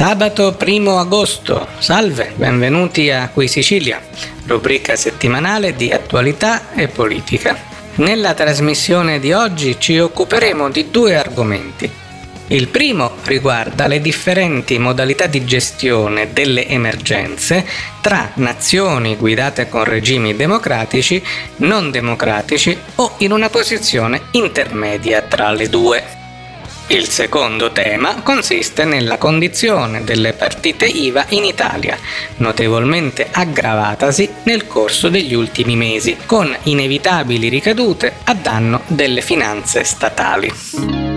Sabato 1 agosto, salve, benvenuti a Qui Sicilia, rubrica settimanale di attualità e politica. Nella trasmissione di oggi ci occuperemo di due argomenti. Il primo riguarda le differenti modalità di gestione delle emergenze tra nazioni guidate con regimi democratici, non democratici o in una posizione intermedia tra le due. Il secondo tema consiste nella condizione delle partite IVA in Italia, notevolmente aggravatasi nel corso degli ultimi mesi, con inevitabili ricadute a danno delle finanze statali.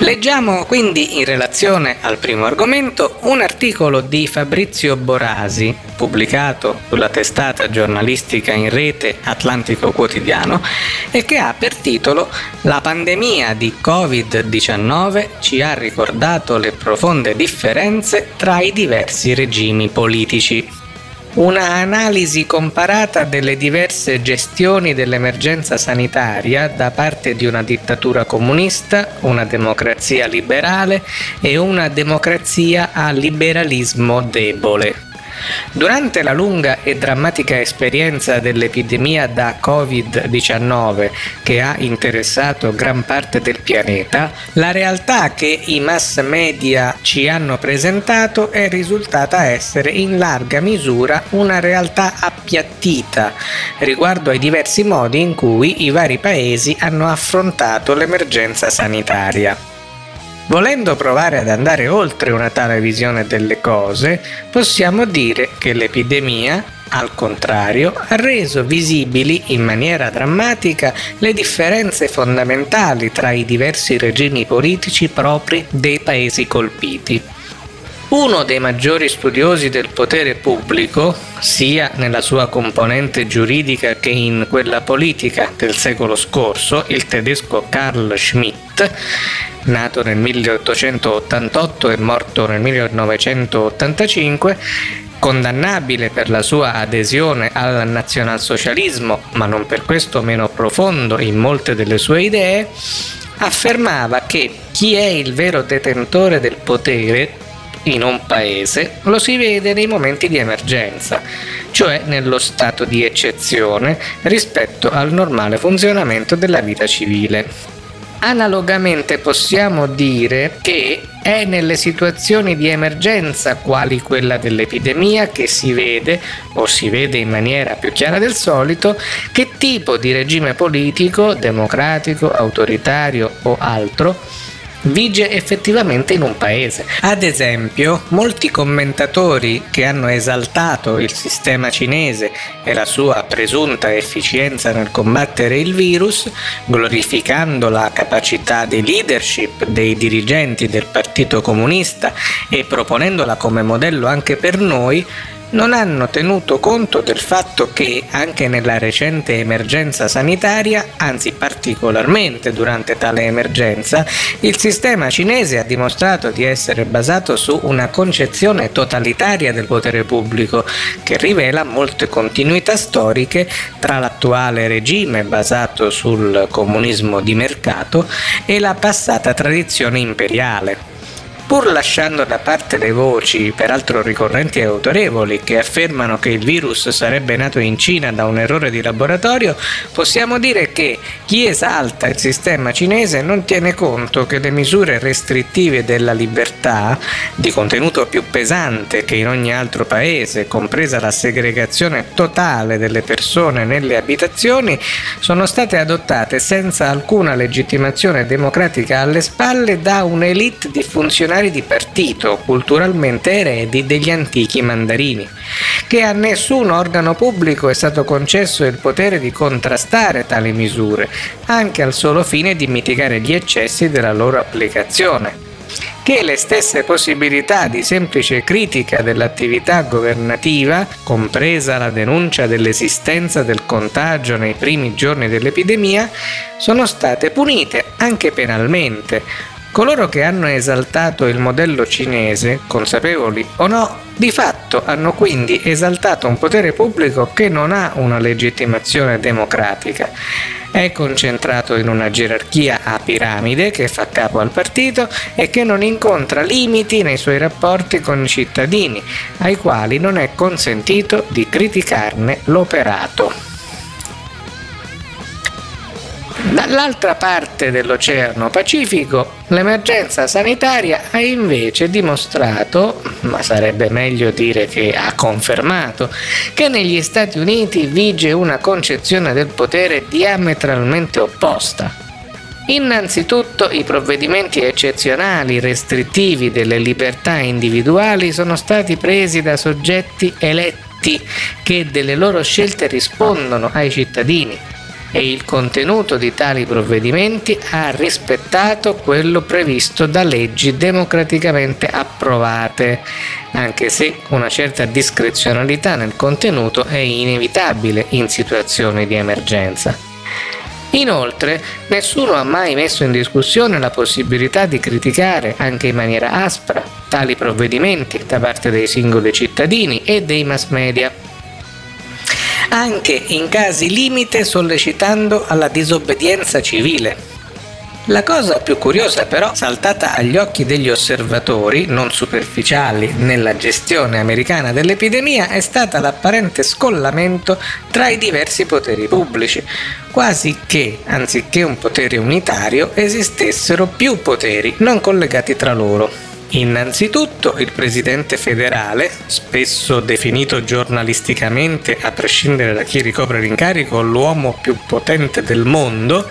Leggiamo quindi in relazione al primo argomento un articolo di Fabrizio Borasi, pubblicato sulla testata giornalistica in rete Atlantico Quotidiano e che ha per titolo La pandemia di Covid-19 ci ha ricordato le profonde differenze tra i diversi regimi politici. Una analisi comparata delle diverse gestioni dell'emergenza sanitaria da parte di una dittatura comunista, una democrazia liberale e una democrazia a liberalismo debole. Durante la lunga e drammatica esperienza dell'epidemia da Covid-19 che ha interessato gran parte del pianeta, la realtà che i mass media ci hanno presentato è risultata essere in larga misura una realtà appiattita riguardo ai diversi modi in cui i vari paesi hanno affrontato l'emergenza sanitaria. Volendo provare ad andare oltre una tale visione delle cose, possiamo dire che l'epidemia, al contrario, ha reso visibili in maniera drammatica le differenze fondamentali tra i diversi regimi politici propri dei paesi colpiti. Uno dei maggiori studiosi del potere pubblico, sia nella sua componente giuridica che in quella politica del secolo scorso, il tedesco Carl Schmitt, nato nel 1888 e morto nel 1985, condannabile per la sua adesione al nazionalsocialismo, ma non per questo meno profondo in molte delle sue idee, affermava che chi è il vero detentore del potere in un paese lo si vede nei momenti di emergenza, cioè nello stato di eccezione rispetto al normale funzionamento della vita civile. Analogamente possiamo dire che è nelle situazioni di emergenza, quali quella dell'epidemia, che si vede, o si vede in maniera più chiara del solito, che tipo di regime politico, democratico, autoritario o altro vige effettivamente in un paese. Ad esempio, molti commentatori che hanno esaltato il sistema cinese e la sua presunta efficienza nel combattere il virus, glorificando la capacità di leadership dei dirigenti del Partito Comunista e proponendola come modello anche per noi, non hanno tenuto conto del fatto che anche nella recente emergenza sanitaria, anzi particolarmente durante tale emergenza, il sistema cinese ha dimostrato di essere basato su una concezione totalitaria del potere pubblico che rivela molte continuità storiche tra l'attuale regime basato sul comunismo di mercato e la passata tradizione imperiale pur lasciando da parte le voci, peraltro ricorrenti e autorevoli, che affermano che il virus sarebbe nato in Cina da un errore di laboratorio, possiamo dire che chi esalta il sistema cinese non tiene conto che le misure restrittive della libertà, di contenuto più pesante che in ogni altro paese, compresa la segregazione totale delle persone nelle abitazioni, sono state adottate senza alcuna legittimazione democratica alle spalle da un'elite di funzionari funzionari di partito culturalmente eredi degli antichi mandarini, che a nessun organo pubblico è stato concesso il potere di contrastare tali misure, anche al solo fine di mitigare gli eccessi della loro applicazione. Che le stesse possibilità di semplice critica dell'attività governativa, compresa la denuncia dell'esistenza del contagio nei primi giorni dell'epidemia, sono state punite anche penalmente, Coloro che hanno esaltato il modello cinese, consapevoli o no, di fatto hanno quindi esaltato un potere pubblico che non ha una legittimazione democratica. È concentrato in una gerarchia a piramide che fa capo al partito e che non incontra limiti nei suoi rapporti con i cittadini, ai quali non è consentito di criticarne l'operato. Dall'altra parte dell'Oceano Pacifico l'emergenza sanitaria ha invece dimostrato, ma sarebbe meglio dire che ha confermato, che negli Stati Uniti vige una concezione del potere diametralmente opposta. Innanzitutto i provvedimenti eccezionali restrittivi delle libertà individuali sono stati presi da soggetti eletti che delle loro scelte rispondono ai cittadini e il contenuto di tali provvedimenti ha rispettato quello previsto da leggi democraticamente approvate, anche se una certa discrezionalità nel contenuto è inevitabile in situazioni di emergenza. Inoltre, nessuno ha mai messo in discussione la possibilità di criticare, anche in maniera aspra, tali provvedimenti da parte dei singoli cittadini e dei mass media anche in casi limite sollecitando alla disobbedienza civile. La cosa più curiosa però, saltata agli occhi degli osservatori non superficiali nella gestione americana dell'epidemia, è stata l'apparente scollamento tra i diversi poteri pubblici, quasi che, anziché un potere unitario, esistessero più poteri non collegati tra loro. Innanzitutto il presidente federale, spesso definito giornalisticamente, a prescindere da chi ricopre l'incarico, l'uomo più potente del mondo,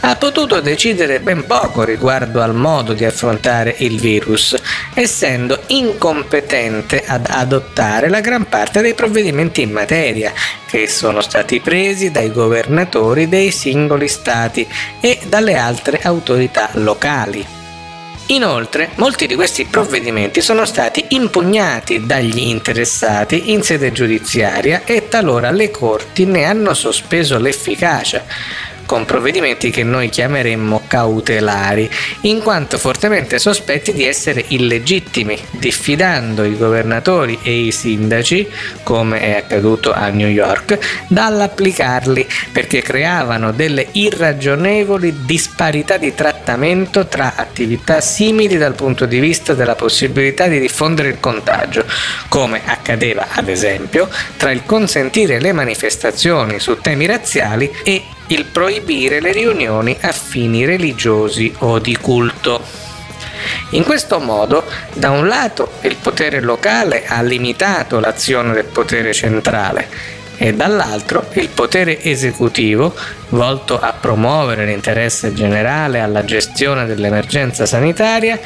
ha potuto decidere ben poco riguardo al modo di affrontare il virus, essendo incompetente ad adottare la gran parte dei provvedimenti in materia, che sono stati presi dai governatori dei singoli stati e dalle altre autorità locali. Inoltre, molti di questi provvedimenti sono stati impugnati dagli interessati in sede giudiziaria e talora le corti ne hanno sospeso l'efficacia con provvedimenti che noi chiameremmo cautelari, in quanto fortemente sospetti di essere illegittimi, diffidando i governatori e i sindaci, come è accaduto a New York, dall'applicarli perché creavano delle irragionevoli disparità di trattamento tra attività simili dal punto di vista della possibilità di diffondere il contagio, come accadeva ad esempio tra il consentire le manifestazioni su temi razziali e il proibire le riunioni a fini religiosi o di culto. In questo modo, da un lato, il potere locale ha limitato l'azione del potere centrale e dall'altro il potere esecutivo, volto a promuovere l'interesse generale alla gestione dell'emergenza sanitaria,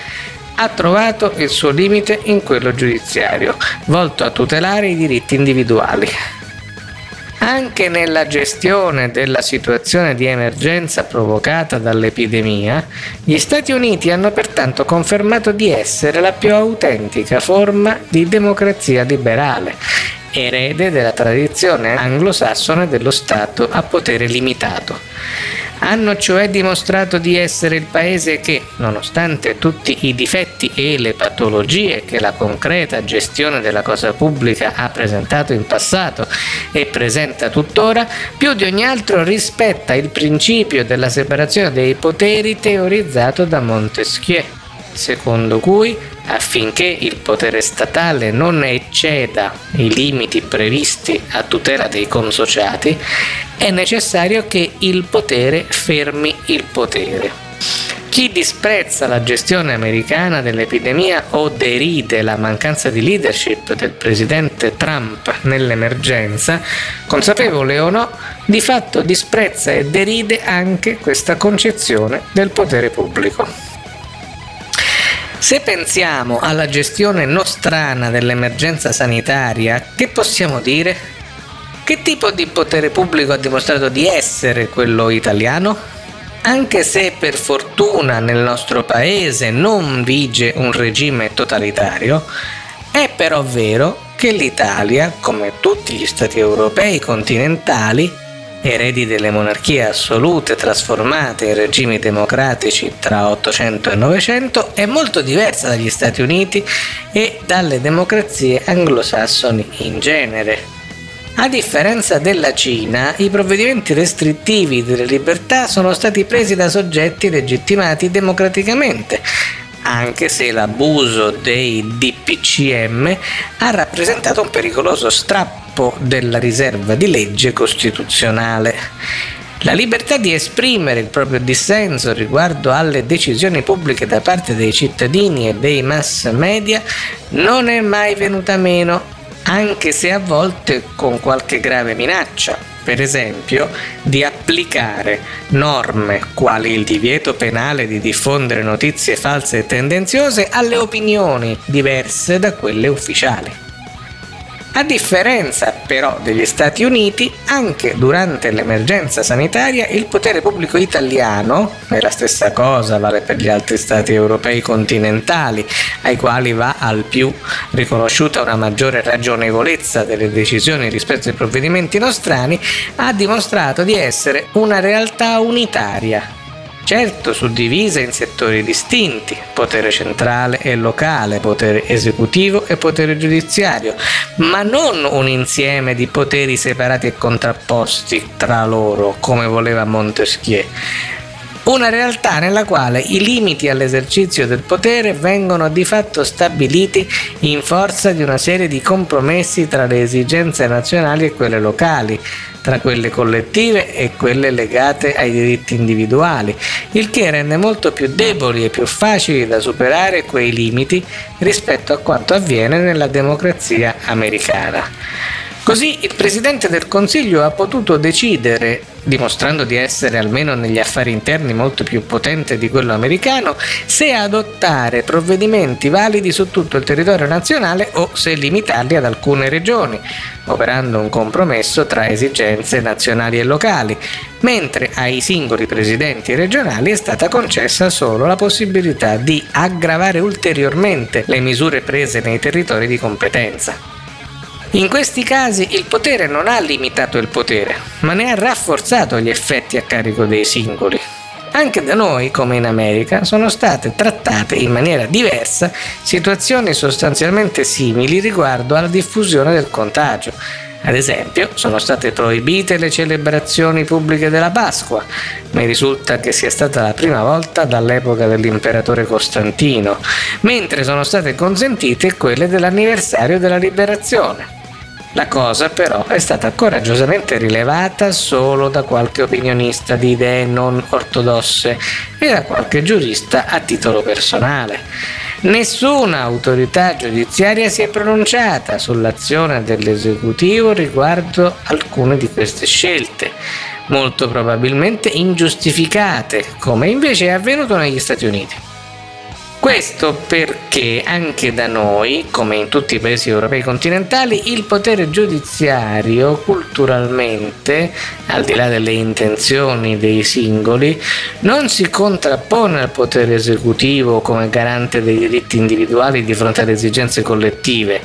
ha trovato il suo limite in quello giudiziario, volto a tutelare i diritti individuali. Anche nella gestione della situazione di emergenza provocata dall'epidemia, gli Stati Uniti hanno pertanto confermato di essere la più autentica forma di democrazia liberale, erede della tradizione anglosassone dello Stato a potere limitato. Hanno cioè dimostrato di essere il paese che, nonostante tutti i difetti e le patologie che la concreta gestione della cosa pubblica ha presentato in passato e presenta tuttora, più di ogni altro rispetta il principio della separazione dei poteri teorizzato da Montesquieu, secondo cui affinché il potere statale non ecceda i limiti previsti a tutela dei consociati, è necessario che il potere fermi il potere. Chi disprezza la gestione americana dell'epidemia o deride la mancanza di leadership del presidente Trump nell'emergenza, consapevole o no, di fatto disprezza e deride anche questa concezione del potere pubblico. Se pensiamo alla gestione nostrana dell'emergenza sanitaria, che possiamo dire? Che tipo di potere pubblico ha dimostrato di essere quello italiano? Anche se per fortuna nel nostro paese non vige un regime totalitario, è però vero che l'Italia, come tutti gli stati europei continentali, eredi delle monarchie assolute trasformate in regimi democratici tra 800 e 900, è molto diversa dagli Stati Uniti e dalle democrazie anglosassoni in genere. A differenza della Cina, i provvedimenti restrittivi delle libertà sono stati presi da soggetti legittimati democraticamente, anche se l'abuso dei DPCM ha rappresentato un pericoloso strappo della riserva di legge costituzionale. La libertà di esprimere il proprio dissenso riguardo alle decisioni pubbliche da parte dei cittadini e dei mass media non è mai venuta meno anche se a volte con qualche grave minaccia, per esempio di applicare norme quali il divieto penale di diffondere notizie false e tendenziose alle opinioni diverse da quelle ufficiali. A differenza però degli Stati Uniti, anche durante l'emergenza sanitaria il potere pubblico italiano, e la stessa cosa vale per gli altri Stati europei continentali, ai quali va al più riconosciuta una maggiore ragionevolezza delle decisioni rispetto ai provvedimenti nostrani, ha dimostrato di essere una realtà unitaria certo suddivisa in settori distinti, potere centrale e locale, potere esecutivo e potere giudiziario, ma non un insieme di poteri separati e contrapposti tra loro, come voleva Montesquieu. Una realtà nella quale i limiti all'esercizio del potere vengono di fatto stabiliti in forza di una serie di compromessi tra le esigenze nazionali e quelle locali, tra quelle collettive e quelle legate ai diritti individuali, il che rende molto più deboli e più facili da superare quei limiti rispetto a quanto avviene nella democrazia americana. Così il Presidente del Consiglio ha potuto decidere, dimostrando di essere almeno negli affari interni molto più potente di quello americano, se adottare provvedimenti validi su tutto il territorio nazionale o se limitarli ad alcune regioni, operando un compromesso tra esigenze nazionali e locali, mentre ai singoli presidenti regionali è stata concessa solo la possibilità di aggravare ulteriormente le misure prese nei territori di competenza. In questi casi il potere non ha limitato il potere, ma ne ha rafforzato gli effetti a carico dei singoli. Anche da noi, come in America, sono state trattate in maniera diversa situazioni sostanzialmente simili riguardo alla diffusione del contagio. Ad esempio, sono state proibite le celebrazioni pubbliche della Pasqua. Mi risulta che sia stata la prima volta dall'epoca dell'imperatore Costantino, mentre sono state consentite quelle dell'anniversario della liberazione. La cosa però è stata coraggiosamente rilevata solo da qualche opinionista di idee non ortodosse e da qualche giurista a titolo personale. Nessuna autorità giudiziaria si è pronunciata sull'azione dell'esecutivo riguardo alcune di queste scelte, molto probabilmente ingiustificate, come invece è avvenuto negli Stati Uniti. Questo perché anche da noi, come in tutti i paesi europei continentali, il potere giudiziario culturalmente, al di là delle intenzioni dei singoli, non si contrappone al potere esecutivo come garante dei diritti individuali di fronte alle esigenze collettive,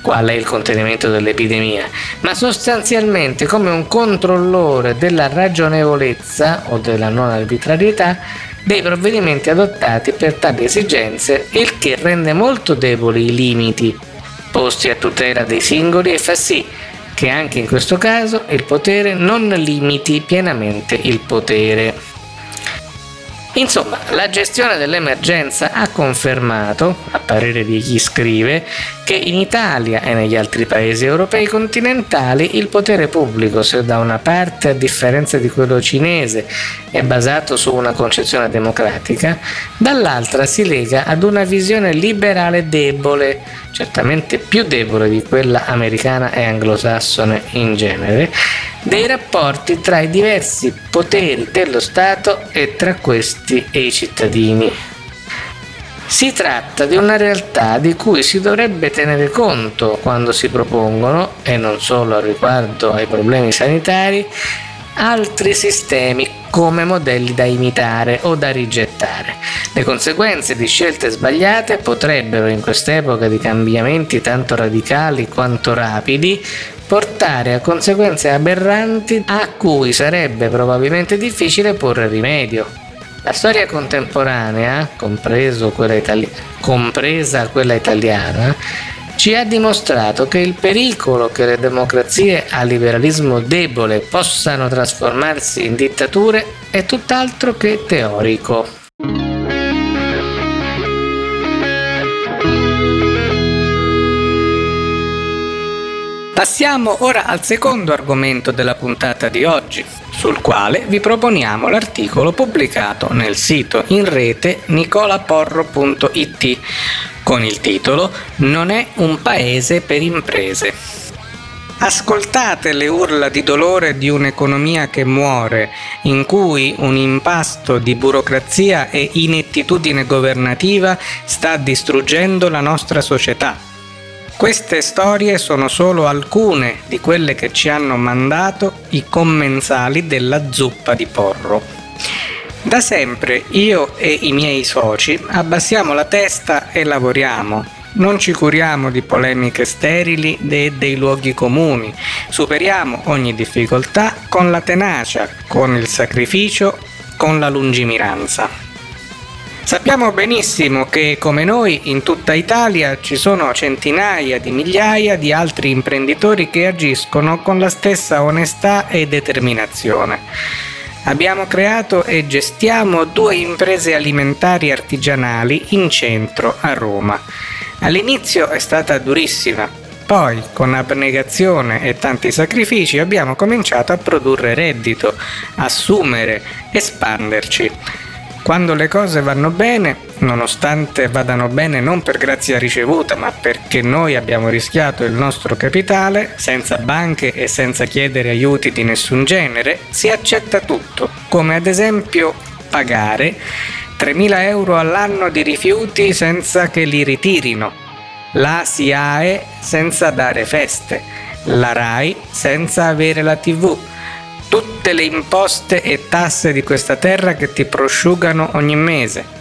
qual è il contenimento dell'epidemia, ma sostanzialmente come un controllore della ragionevolezza o della non arbitrarietà dei provvedimenti adottati per tali esigenze, il che rende molto deboli i limiti posti a tutela dei singoli e fa sì che anche in questo caso il potere non limiti pienamente il potere. Insomma, la gestione dell'emergenza ha confermato, a parere di chi scrive, che in Italia e negli altri paesi europei continentali il potere pubblico, se da una parte a differenza di quello cinese è basato su una concezione democratica, dall'altra si lega ad una visione liberale debole, certamente più debole di quella americana e anglosassone in genere, dei rapporti tra i diversi poteri dello Stato e tra questi e i cittadini. Si tratta di una realtà di cui si dovrebbe tenere conto quando si propongono, e non solo riguardo ai problemi sanitari, altri sistemi come modelli da imitare o da rigettare. Le conseguenze di scelte sbagliate potrebbero in quest'epoca di cambiamenti tanto radicali quanto rapidi portare a conseguenze aberranti a cui sarebbe probabilmente difficile porre rimedio. La storia contemporanea, quella itali- compresa quella italiana, ci ha dimostrato che il pericolo che le democrazie a liberalismo debole possano trasformarsi in dittature è tutt'altro che teorico. Passiamo ora al secondo argomento della puntata di oggi, sul quale vi proponiamo l'articolo pubblicato nel sito in rete nicolaporro.it con il titolo Non è un paese per imprese. Ascoltate le urla di dolore di un'economia che muore, in cui un impasto di burocrazia e inettitudine governativa sta distruggendo la nostra società queste storie sono solo alcune di quelle che ci hanno mandato i commensali della zuppa di porro. Da sempre io e i miei soci abbassiamo la testa e lavoriamo. Non ci curiamo di polemiche sterili e dei luoghi comuni. Superiamo ogni difficoltà con la tenacia, con il sacrificio, con la lungimiranza. Sappiamo benissimo che come noi in tutta Italia ci sono centinaia di migliaia di altri imprenditori che agiscono con la stessa onestà e determinazione. Abbiamo creato e gestiamo due imprese alimentari artigianali in centro a Roma. All'inizio è stata durissima, poi, con abnegazione e tanti sacrifici, abbiamo cominciato a produrre reddito, assumere, espanderci. Quando le cose vanno bene, nonostante vadano bene non per grazia ricevuta, ma perché noi abbiamo rischiato il nostro capitale, senza banche e senza chiedere aiuti di nessun genere, si accetta tutto, come ad esempio pagare 3.000 euro all'anno di rifiuti senza che li ritirino, la SIAE senza dare feste, la RAI senza avere la TV, tutte le imposte e tasse di questa terra che ti prosciugano ogni mese,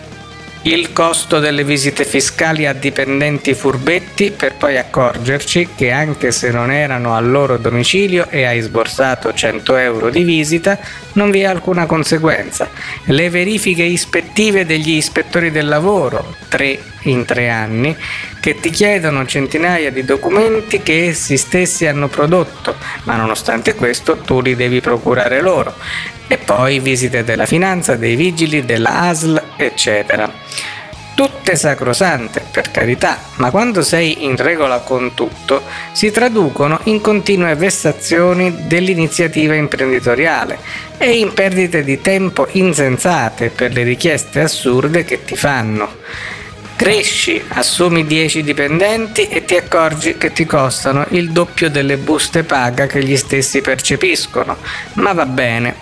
il costo delle visite fiscali a dipendenti furbetti per poi accorgerci che anche se non erano al loro domicilio e hai sborsato 100 euro di visita, non vi è alcuna conseguenza. Le verifiche ispettive degli ispettori del lavoro, tre in tre anni, che ti chiedono centinaia di documenti che essi stessi hanno prodotto, ma nonostante questo tu li devi procurare loro. E poi visite della finanza, dei vigili, della ASL, eccetera. Tutte sacrosante, per carità, ma quando sei in regola con tutto, si traducono in continue vessazioni dell'iniziativa imprenditoriale e in perdite di tempo insensate per le richieste assurde che ti fanno. Cresci, assumi 10 dipendenti e ti accorgi che ti costano il doppio delle buste paga che gli stessi percepiscono, ma va bene.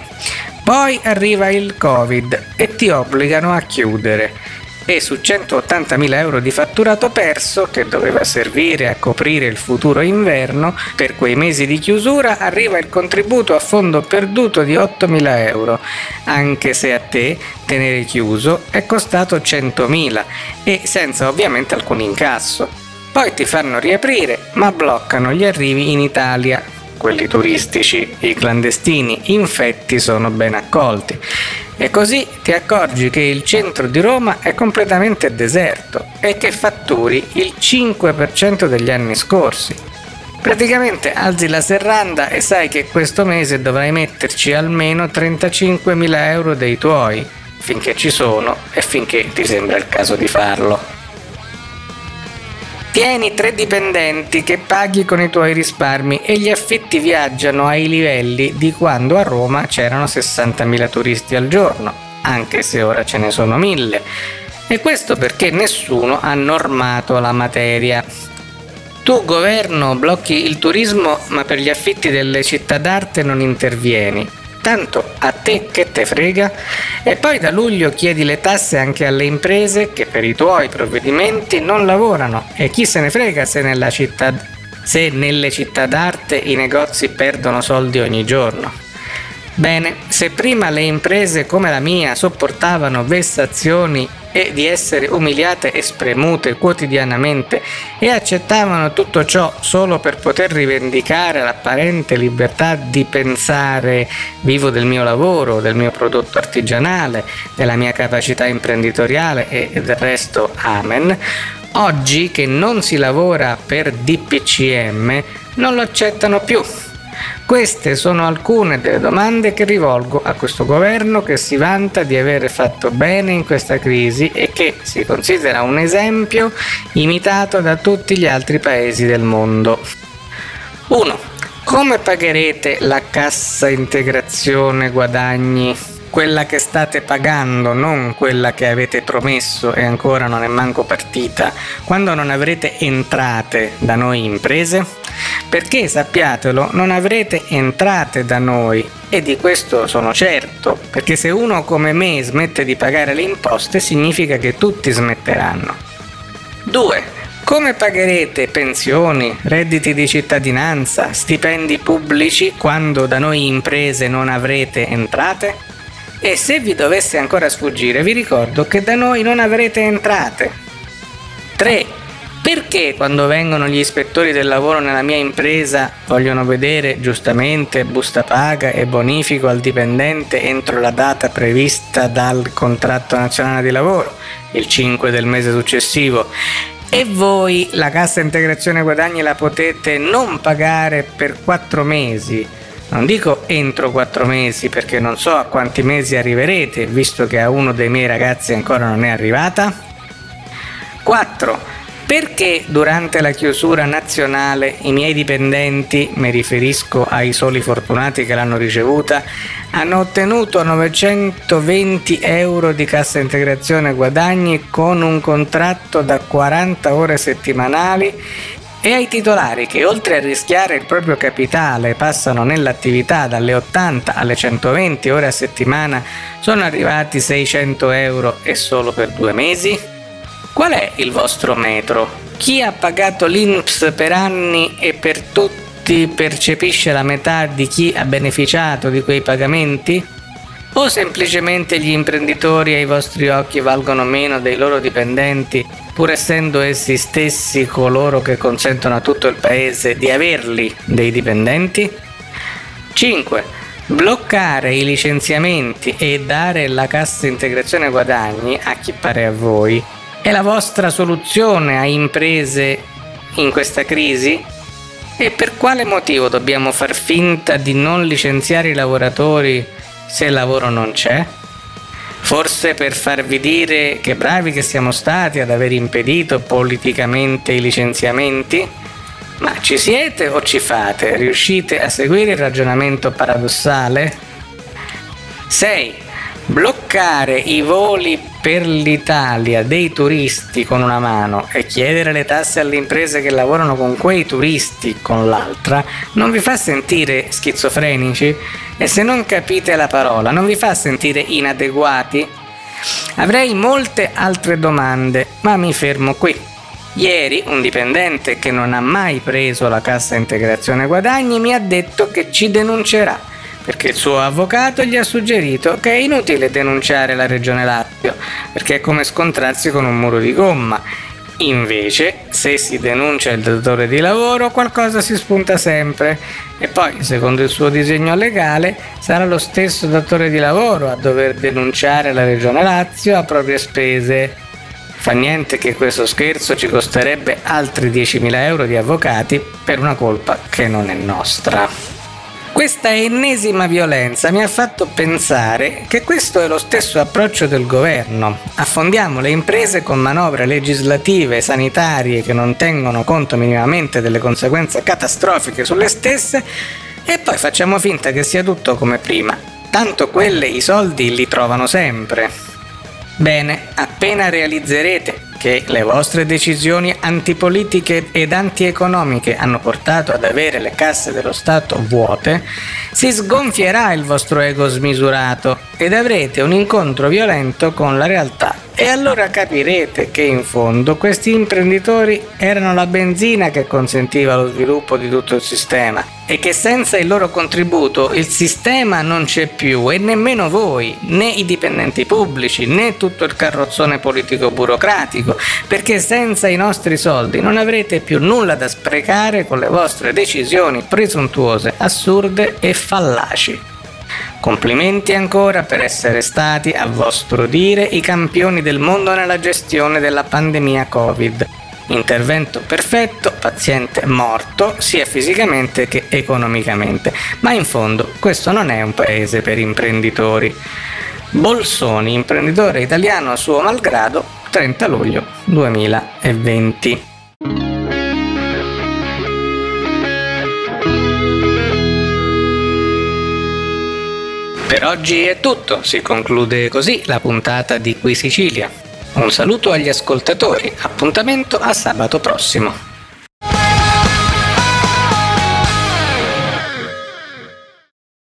Poi arriva il Covid e ti obbligano a chiudere e su 180.000 euro di fatturato perso che doveva servire a coprire il futuro inverno, per quei mesi di chiusura arriva il contributo a fondo perduto di 8.000 euro, anche se a te tenere chiuso è costato 100.000 e senza ovviamente alcun incasso. Poi ti fanno riaprire, ma bloccano gli arrivi in Italia. Quelli turistici, i clandestini infetti sono ben accolti e così ti accorgi che il centro di Roma è completamente deserto e che fatturi il 5% degli anni scorsi. Praticamente alzi la serranda e sai che questo mese dovrai metterci almeno 35.000 euro dei tuoi, finché ci sono e finché ti sembra il caso di farlo. Tieni tre dipendenti che paghi con i tuoi risparmi e gli affitti viaggiano ai livelli di quando a Roma c'erano 60.000 turisti al giorno, anche se ora ce ne sono 1.000. E questo perché nessuno ha normato la materia. Tu governo blocchi il turismo ma per gli affitti delle città d'arte non intervieni Tanto a te che te frega? E poi da luglio chiedi le tasse anche alle imprese che per i tuoi provvedimenti non lavorano e chi se ne frega se, città, se nelle città d'arte i negozi perdono soldi ogni giorno. Bene, se prima le imprese come la mia sopportavano vessazioni e di essere umiliate e spremute quotidianamente e accettavano tutto ciò solo per poter rivendicare l'apparente libertà di pensare vivo del mio lavoro, del mio prodotto artigianale, della mia capacità imprenditoriale e del resto amen, oggi che non si lavora per DPCM non lo accettano più queste sono alcune delle domande che rivolgo a questo governo che si vanta di aver fatto bene in questa crisi e che si considera un esempio imitato da tutti gli altri paesi del mondo. 1. Come pagherete la cassa integrazione guadagni? Quella che state pagando, non quella che avete promesso e ancora non è manco partita, quando non avrete entrate da noi imprese? perché sappiatelo non avrete entrate da noi e di questo sono certo, perché se uno come me smette di pagare le imposte significa che tutti smetteranno. 2. Come pagherete pensioni, redditi di cittadinanza, stipendi pubblici quando da noi imprese non avrete entrate? E se vi dovesse ancora sfuggire, vi ricordo che da noi non avrete entrate. 3. Perché quando vengono gli ispettori del lavoro nella mia impresa vogliono vedere giustamente busta paga e bonifico al dipendente entro la data prevista dal contratto nazionale di lavoro, il 5 del mese successivo, e voi la cassa integrazione guadagni la potete non pagare per 4 mesi? Non dico entro 4 mesi perché non so a quanti mesi arriverete, visto che a uno dei miei ragazzi ancora non è arrivata. 4. Perché durante la chiusura nazionale i miei dipendenti, mi riferisco ai soli fortunati che l'hanno ricevuta, hanno ottenuto 920 euro di cassa integrazione guadagni con un contratto da 40 ore settimanali e ai titolari che oltre a rischiare il proprio capitale passano nell'attività dalle 80 alle 120 ore a settimana sono arrivati 600 euro e solo per due mesi? Qual è il vostro metro? Chi ha pagato l'INPS per anni e per tutti percepisce la metà di chi ha beneficiato di quei pagamenti? O semplicemente gli imprenditori ai vostri occhi valgono meno dei loro dipendenti, pur essendo essi stessi coloro che consentono a tutto il paese di averli dei dipendenti? 5. Bloccare i licenziamenti e dare la cassa integrazione guadagni a chi pare a voi è la vostra soluzione a imprese in questa crisi? E per quale motivo dobbiamo far finta di non licenziare i lavoratori se il lavoro non c'è? Forse per farvi dire che bravi che siamo stati ad aver impedito politicamente i licenziamenti? Ma ci siete o ci fate? Riuscite a seguire il ragionamento paradossale? 6. Bloccare i voli per l'Italia dei turisti con una mano e chiedere le tasse alle imprese che lavorano con quei turisti con l'altra non vi fa sentire schizofrenici? E se non capite la parola, non vi fa sentire inadeguati? Avrei molte altre domande, ma mi fermo qui. Ieri un dipendente che non ha mai preso la cassa integrazione guadagni mi ha detto che ci denuncerà perché il suo avvocato gli ha suggerito che è inutile denunciare la regione Lazio, perché è come scontrarsi con un muro di gomma. Invece, se si denuncia il datore di lavoro, qualcosa si spunta sempre e poi, secondo il suo disegno legale, sarà lo stesso datore di lavoro a dover denunciare la regione Lazio a proprie spese. Fa niente che questo scherzo ci costerebbe altri 10.000 euro di avvocati per una colpa che non è nostra. Questa ennesima violenza mi ha fatto pensare che questo è lo stesso approccio del governo. Affondiamo le imprese con manovre legislative sanitarie che non tengono conto minimamente delle conseguenze catastrofiche sulle stesse e poi facciamo finta che sia tutto come prima. Tanto quelle i soldi li trovano sempre. Bene, appena realizzerete che le vostre decisioni antipolitiche ed antieconomiche hanno portato ad avere le casse dello Stato vuote, si sgonfierà il vostro ego smisurato ed avrete un incontro violento con la realtà E allora capirete che in fondo questi imprenditori erano la benzina che consentiva lo sviluppo di tutto il sistema e che senza il loro contributo il sistema non c'è più e nemmeno voi, né i dipendenti pubblici, né tutto il carrozzone politico burocratico, perché senza i nostri soldi non avrete più nulla da sprecare con le vostre decisioni presuntuose, assurde e fallaci. Complimenti ancora per essere stati, a vostro dire, i campioni del mondo nella gestione della pandemia Covid. Intervento perfetto, paziente morto, sia fisicamente che economicamente. Ma in fondo questo non è un paese per imprenditori. Bolsoni, imprenditore italiano a suo malgrado, 30 luglio 2020. Per oggi è tutto, si conclude così la puntata di Qui Sicilia. Un saluto agli ascoltatori, appuntamento a sabato prossimo.